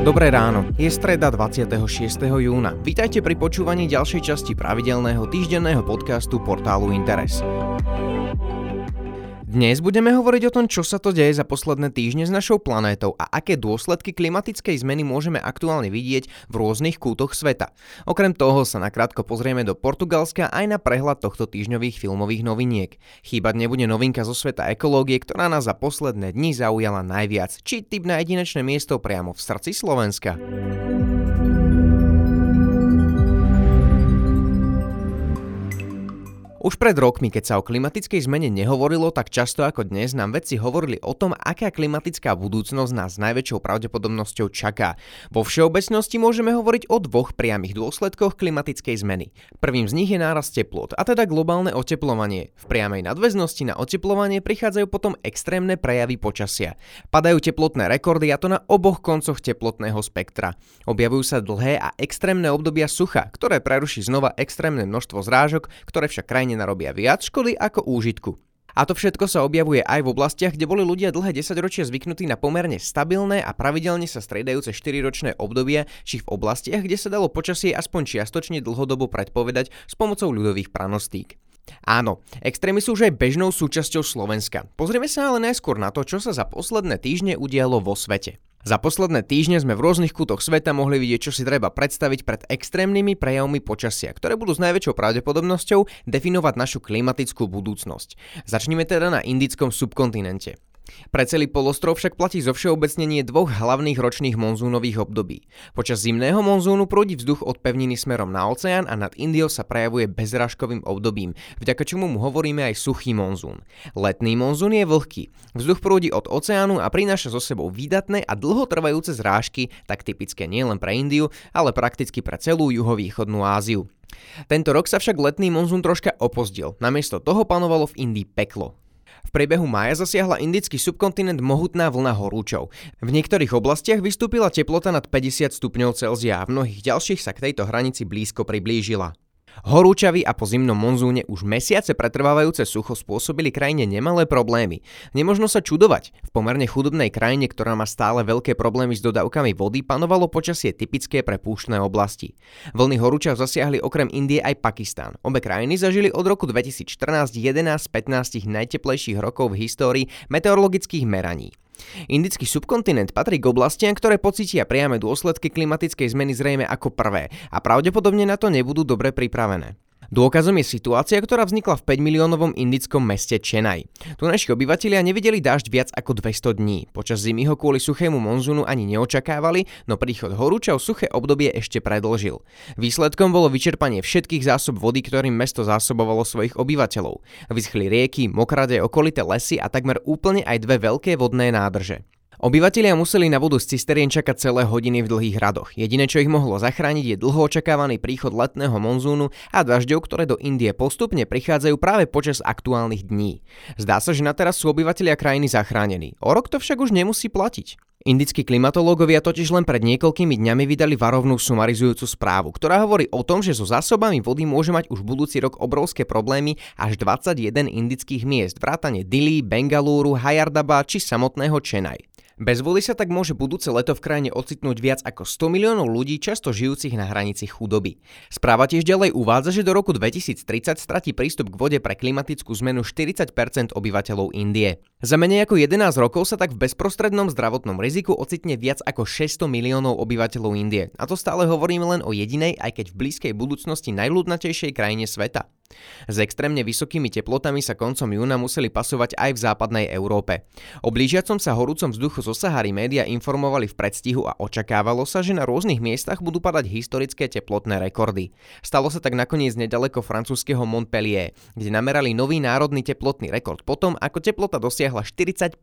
Dobré ráno, je streda 26. júna. Vítajte pri počúvaní ďalšej časti pravidelného týždenného podcastu portálu Interes. Dnes budeme hovoriť o tom, čo sa to deje za posledné týždne s našou planétou a aké dôsledky klimatickej zmeny môžeme aktuálne vidieť v rôznych kútoch sveta. Okrem toho sa nakrátko pozrieme do Portugalska aj na prehľad tohto týždňových filmových noviniek. Chýbať nebude novinka zo sveta ekológie, ktorá nás za posledné dni zaujala najviac, či typ na jedinečné miesto priamo v srdci Slovenska. Už pred rokmi, keď sa o klimatickej zmene nehovorilo tak často ako dnes, nám vedci hovorili o tom, aká klimatická budúcnosť nás najväčšou pravdepodobnosťou čaká. Vo všeobecnosti môžeme hovoriť o dvoch priamých dôsledkoch klimatickej zmeny. Prvým z nich je nárast teplot, a teda globálne oteplovanie. V priamej nadväznosti na oteplovanie prichádzajú potom extrémne prejavy počasia. Padajú teplotné rekordy a to na oboch koncoch teplotného spektra. Objavujú sa dlhé a extrémne obdobia sucha, ktoré preruší znova extrémne množstvo zrážok, ktoré však krajine krajine narobia viac škody ako úžitku. A to všetko sa objavuje aj v oblastiach, kde boli ľudia dlhé 10 ročia zvyknutí na pomerne stabilné a pravidelne sa striedajúce 4-ročné obdobia, či v oblastiach, kde sa dalo počasie aspoň čiastočne dlhodobo predpovedať s pomocou ľudových pranostík. Áno, extrémy sú už aj bežnou súčasťou Slovenska. Pozrieme sa ale najskôr na to, čo sa za posledné týždne udialo vo svete. Za posledné týždne sme v rôznych kútoch sveta mohli vidieť, čo si treba predstaviť pred extrémnymi prejavmi počasia, ktoré budú s najväčšou pravdepodobnosťou definovať našu klimatickú budúcnosť. Začneme teda na indickom subkontinente. Pre celý polostrov však platí zo všeobecnenie dvoch hlavných ročných monzúnových období. Počas zimného monzúnu prúdi vzduch od pevniny smerom na oceán a nad Indiou sa prejavuje bezrážkovým obdobím, vďaka čomu mu hovoríme aj suchý monzún. Letný monzún je vlhký. Vzduch prúdi od oceánu a prináša so sebou výdatné a dlhotrvajúce zrážky, tak typické nielen pre Indiu, ale prakticky pre celú juhovýchodnú Áziu. Tento rok sa však letný monzún troška opozdil, namiesto toho panovalo v Indii peklo. V priebehu mája zasiahla indický subkontinent mohutná vlna horúčov. V niektorých oblastiach vystúpila teplota nad 50 stupňov Celzia a v mnohých ďalších sa k tejto hranici blízko priblížila. Horúčavy a po zimnom monzúne už mesiace pretrvávajúce sucho spôsobili krajine nemalé problémy. Nemožno sa čudovať. V pomerne chudobnej krajine, ktorá má stále veľké problémy s dodávkami vody, panovalo počasie typické pre púštne oblasti. Vlny horúčav zasiahli okrem Indie aj Pakistán. Obe krajiny zažili od roku 2014 11 z 15 najteplejších rokov v histórii meteorologických meraní. Indický subkontinent patrí k oblastiam, ktoré pocítia priame dôsledky klimatickej zmeny zrejme ako prvé a pravdepodobne na to nebudú dobre pripravené. Dôkazom je situácia, ktorá vznikla v 5 miliónovom indickom meste Chennai. Naši obyvatelia nevideli dážď viac ako 200 dní. Počas zimy ho kvôli suchému monzúnu ani neočakávali, no príchod horúčav suché obdobie ešte predlžil. Výsledkom bolo vyčerpanie všetkých zásob vody, ktorým mesto zásobovalo svojich obyvateľov. Vyschli rieky, mokradé okolité lesy a takmer úplne aj dve veľké vodné nádrže. Obyvatelia museli na vodu z cisterien čakať celé hodiny v dlhých radoch. Jediné, čo ich mohlo zachrániť, je dlho očakávaný príchod letného monzúnu a dažďov, ktoré do Indie postupne prichádzajú práve počas aktuálnych dní. Zdá sa, že na teraz sú obyvatelia krajiny zachránení. O rok to však už nemusí platiť. Indickí klimatológovia totiž len pred niekoľkými dňami vydali varovnú sumarizujúcu správu, ktorá hovorí o tom, že so zásobami vody môže mať už budúci rok obrovské problémy až 21 indických miest, vrátane Dili, Bengalúru, Hayardaba či samotného Chennai. Bez vody sa tak môže budúce leto v krajine ocitnúť viac ako 100 miliónov ľudí, často žijúcich na hranici chudoby. Správa tiež ďalej uvádza, že do roku 2030 stratí prístup k vode pre klimatickú zmenu 40% obyvateľov Indie. Za menej ako 11 rokov sa tak v bezprostrednom zdravotnom riziku ocitne viac ako 600 miliónov obyvateľov Indie. A to stále hovoríme len o jedinej, aj keď v blízkej budúcnosti najľudnatejšej krajine sveta. S extrémne vysokými teplotami sa koncom júna museli pasovať aj v západnej Európe. O blížiacom sa horúcom vzduchu zo Sahary média informovali v predstihu a očakávalo sa, že na rôznych miestach budú padať historické teplotné rekordy. Stalo sa tak nakoniec nedaleko francúzského Montpellier, kde namerali nový národný teplotný rekord potom, ako teplota dosiahla 45,9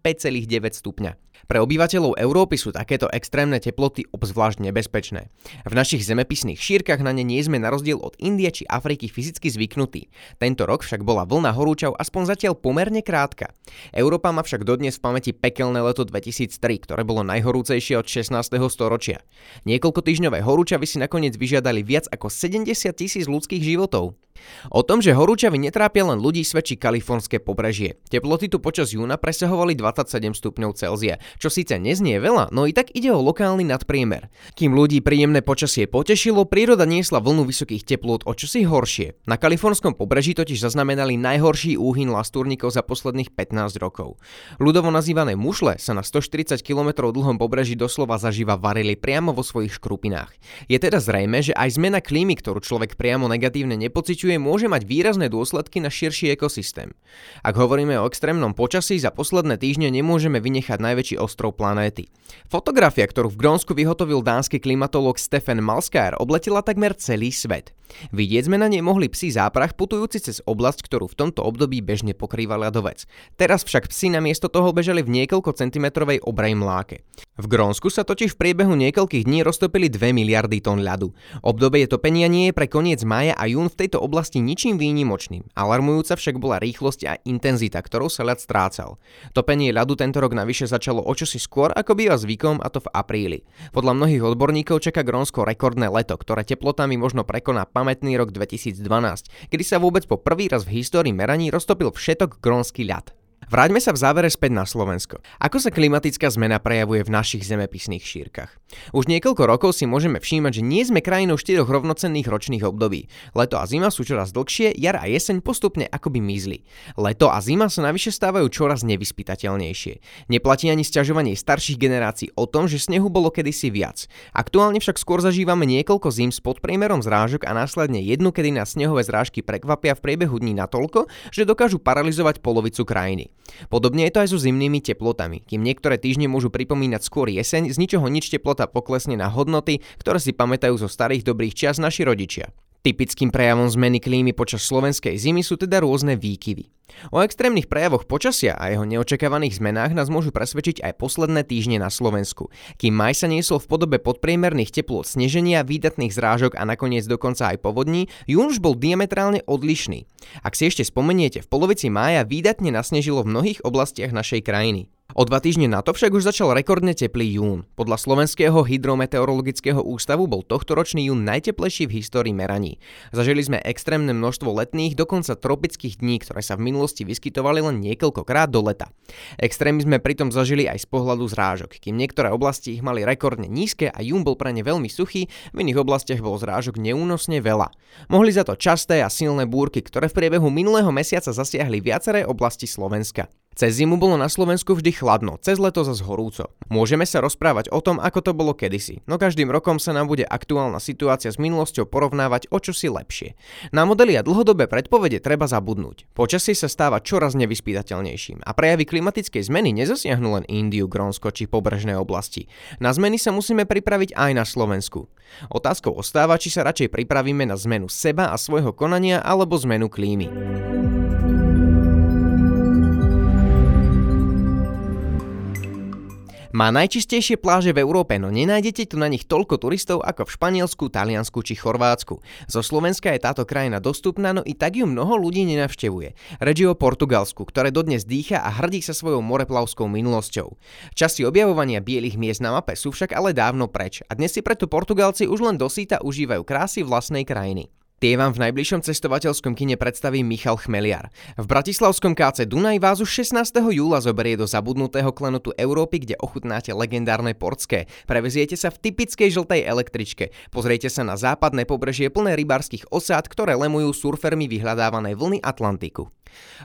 stupňa. Pre obyvateľov Európy sú takéto extrémne teploty obzvlášť nebezpečné. V našich zemepisných šírkach na ne nie sme na rozdiel od Indie či Afriky fyzicky zvyknutí. Tento rok však bola vlna horúčav aspoň zatiaľ pomerne krátka. Európa má však dodnes v pamäti pekelné leto 2003, ktoré bolo najhorúcejšie od 16. storočia. Niekoľko týždňové horúčavy si nakoniec vyžiadali viac ako 70 tisíc ľudských životov. O tom, že horúčavy netrápia len ľudí, svedčí kalifornské pobrežie. Teploty tu počas júna presahovali 27 stupňov Celzia, čo síce neznie veľa, no i tak ide o lokálny nadpriemer. Kým ľudí príjemné počasie potešilo, príroda niesla vlnu vysokých teplôt o čosi horšie. Na kalifornskom pobreží totiž zaznamenali najhorší úhyn lastúrnikov za posledných 15 rokov. Ľudovo nazývané mušle sa na 140 km dlhom pobreží doslova zaživa varili priamo vo svojich škrupinách. Je teda zrejme, že aj zmena klímy, ktorú človek priamo negatívne nepociťuje, znečišťuje, môže mať výrazné dôsledky na širší ekosystém. Ak hovoríme o extrémnom počasí, za posledné týždne nemôžeme vynechať najväčší ostrov planéty. Fotografia, ktorú v Grónsku vyhotovil dánsky klimatolog Stefan Malskár, obletila takmer celý svet. Vidieť sme na nej mohli psi záprach putujúci cez oblasť, ktorú v tomto období bežne pokrýva ľadovec. Teraz však psi namiesto toho bežali v niekoľko centimetrovej obrej mláke. V Grónsku sa totiž v priebehu niekoľkých dní roztopili 2 miliardy tón ľadu. Obdobie topenia nie je pre koniec mája a jún v tejto oblasti ničím výnimočným. Alarmujúca však bola rýchlosť a intenzita, ktorou sa ľad strácal. Topenie ľadu tento rok navyše začalo o čosi skôr, ako býva zvykom, a to v apríli. Podľa mnohých odborníkov čaká Grónsko rekordné leto, ktoré teplotami možno prekoná pamätný rok 2012, kedy sa vôbec po prvý raz v histórii meraní roztopil všetok grónsky ľad. Vráťme sa v závere späť na Slovensko. Ako sa klimatická zmena prejavuje v našich zemepisných šírkach? Už niekoľko rokov si môžeme všímať, že nie sme krajinou štyroch rovnocenných ročných období. Leto a zima sú čoraz dlhšie, jar a jeseň postupne akoby mizli. Leto a zima sa navyše stávajú čoraz nevyspytateľnejšie. Neplatí ani sťažovanie starších generácií o tom, že snehu bolo kedysi viac. Aktuálne však skôr zažívame niekoľko zim s podpriemerom zrážok a následne jednu, kedy nás snehové zrážky prekvapia v priebehu dní natoľko, že dokážu paralizovať polovicu krajiny. Podobne je to aj so zimnými teplotami. Kým niektoré týždne môžu pripomínať skôr jeseň, z ničoho nič teplota poklesne na hodnoty, ktoré si pamätajú zo starých dobrých čas naši rodičia. Typickým prejavom zmeny klímy počas slovenskej zimy sú teda rôzne výkyvy. O extrémnych prejavoch počasia a jeho neočakávaných zmenách nás môžu presvedčiť aj posledné týždne na Slovensku. Kým maj sa niesol v podobe podpriemerných teplôt sneženia, výdatných zrážok a nakoniec dokonca aj povodní, jún už bol diametrálne odlišný. Ak si ešte spomeniete, v polovici mája výdatne nasnežilo v mnohých oblastiach našej krajiny. O dva týždne na to však už začal rekordne teplý jún. Podľa Slovenského hydrometeorologického ústavu bol tohtoročný jún najteplejší v histórii meraní. Zažili sme extrémne množstvo letných, dokonca tropických dní, ktoré sa v minulosti vyskytovali len niekoľkokrát do leta. Extrémy sme pritom zažili aj z pohľadu zrážok. Kým niektoré oblasti ich mali rekordne nízke a jún bol pre ne veľmi suchý, v iných oblastiach bol zrážok neúnosne veľa. Mohli za to časté a silné búrky, ktoré v priebehu minulého mesiaca zasiahli viaceré oblasti Slovenska. Cez zimu bolo na Slovensku vždy chladno, cez leto zase horúco. Môžeme sa rozprávať o tom, ako to bolo kedysi, no každým rokom sa nám bude aktuálna situácia s minulosťou porovnávať o čosi lepšie. Na modely a dlhodobé predpovede treba zabudnúť. Počasie sa stáva čoraz nevyspytateľnejším a prejavy klimatickej zmeny nezasiahnu len Indiu, Grónsko či pobrežné oblasti. Na zmeny sa musíme pripraviť aj na Slovensku. Otázkou ostáva, či sa radšej pripravíme na zmenu seba a svojho konania alebo zmenu klímy. Má najčistejšie pláže v Európe, no nenájdete tu na nich toľko turistov ako v Španielsku, Taliansku či Chorvátsku. Zo Slovenska je táto krajina dostupná, no i tak ju mnoho ľudí nenavštevuje. Reč o Portugalsku, ktoré dodnes dýcha a hrdí sa svojou moreplavskou minulosťou. Časy objavovania bielých miest na mape sú však ale dávno preč a dnes si preto Portugalci už len dosýta užívajú krásy vlastnej krajiny. Tie vám v najbližšom cestovateľskom kine predstaví Michal Chmeliar. V bratislavskom káce Dunaj vás už 16. júla zoberie do zabudnutého klenotu Európy, kde ochutnáte legendárne portské. Preveziete sa v typickej žltej električke. Pozriete sa na západné pobrežie plné rybárskych osád, ktoré lemujú surfermi vyhľadávanej vlny Atlantiku.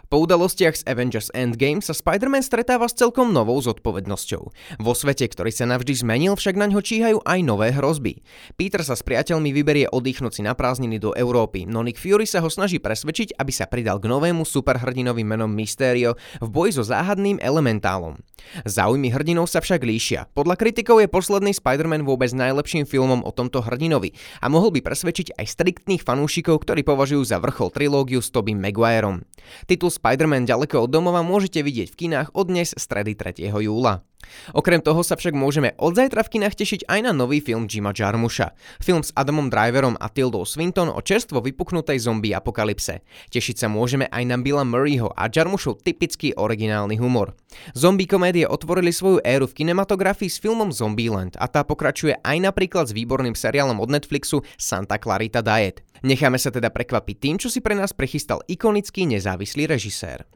Po udalostiach z Avengers Endgame sa Spider-Man stretáva s celkom novou zodpovednosťou. Vo svete, ktorý sa navždy zmenil, však na ňo číhajú aj nové hrozby. Peter sa s priateľmi vyberie oddychnúť si na prázdniny do Európy, no Nick Fury sa ho snaží presvedčiť, aby sa pridal k novému superhrdinovi menom Mysterio v boji so záhadným elementálom. Záujmy hrdinov sa však líšia. Podľa kritikov je posledný Spider-Man vôbec najlepším filmom o tomto hrdinovi a mohol by presvedčiť aj striktných fanúšikov, ktorí považujú za vrchol trilógiu s Tobey Maguireom. Titul Spider-Man ďaleko od domova môžete vidieť v kinách od dnes stredy 3. júla. Okrem toho sa však môžeme od zajtra v kinách tešiť aj na nový film Jima Jarmusha. Film s Adamom Driverom a Tildou Swinton o čerstvo vypuknutej zombie apokalypse. Tešiť sa môžeme aj na Billa Murrayho a Jarmushov typický originálny humor. Zombie komédie otvorili svoju éru v kinematografii s filmom Zombieland a tá pokračuje aj napríklad s výborným seriálom od Netflixu Santa Clarita Diet. Necháme sa teda prekvapiť tým, čo si pre nás prechystal ikonický nezávislý režisér.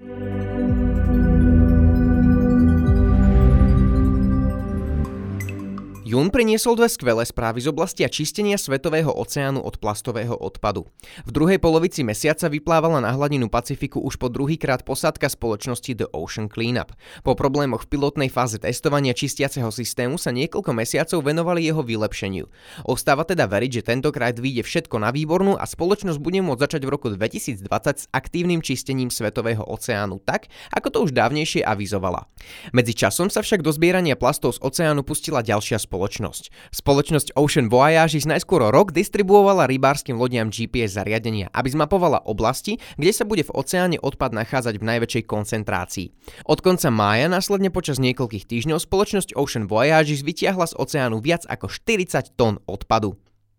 Jún priniesol dve skvelé správy z oblasti čistenia svetového oceánu od plastového odpadu. V druhej polovici mesiaca vyplávala na hladinu Pacifiku už po druhýkrát posádka spoločnosti The Ocean Cleanup. Po problémoch v pilotnej fáze testovania čistiaceho systému sa niekoľko mesiacov venovali jeho vylepšeniu. Ostáva teda veriť, že tentokrát vyjde všetko na výbornú a spoločnosť bude môcť začať v roku 2020 s aktívnym čistením svetového oceánu tak, ako to už dávnejšie avizovala. Medzi časom sa však do zbierania plastov z oceánu pustila ďalšia spoločnosť spoločnosť. Spoločnosť Ocean Voyages najskôr rok distribuovala rybárskym lodiam GPS zariadenia, aby zmapovala oblasti, kde sa bude v oceáne odpad nachádzať v najväčšej koncentrácii. Od konca mája následne počas niekoľkých týždňov spoločnosť Ocean Voyages vytiahla z oceánu viac ako 40 tón odpadu.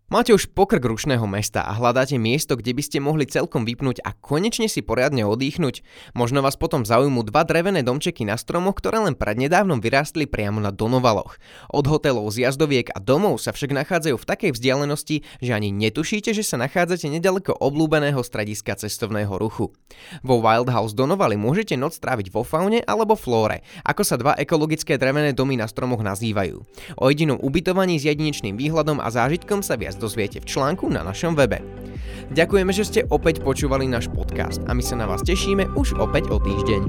Máte už pokrk rušného mesta a hľadáte miesto, kde by ste mohli celkom vypnúť a konečne si poriadne odýchnuť? Možno vás potom zaujímu dva drevené domčeky na stromoch, ktoré len prednedávnom vyrástli priamo na Donovaloch. Od hotelov, z jazdoviek a domov sa však nachádzajú v takej vzdialenosti, že ani netušíte, že sa nachádzate nedaleko oblúbeného strediska cestovného ruchu. Vo Wild House Donovali môžete noc tráviť vo faune alebo flóre, ako sa dva ekologické drevené domy na stromoch nazývajú. O jedinom ubytovaní s jedinečným výhľadom a zážitkom sa viac dozviete v článku na našom webe. Ďakujeme, že ste opäť počúvali náš podcast a my sa na vás tešíme už opäť o týždeň.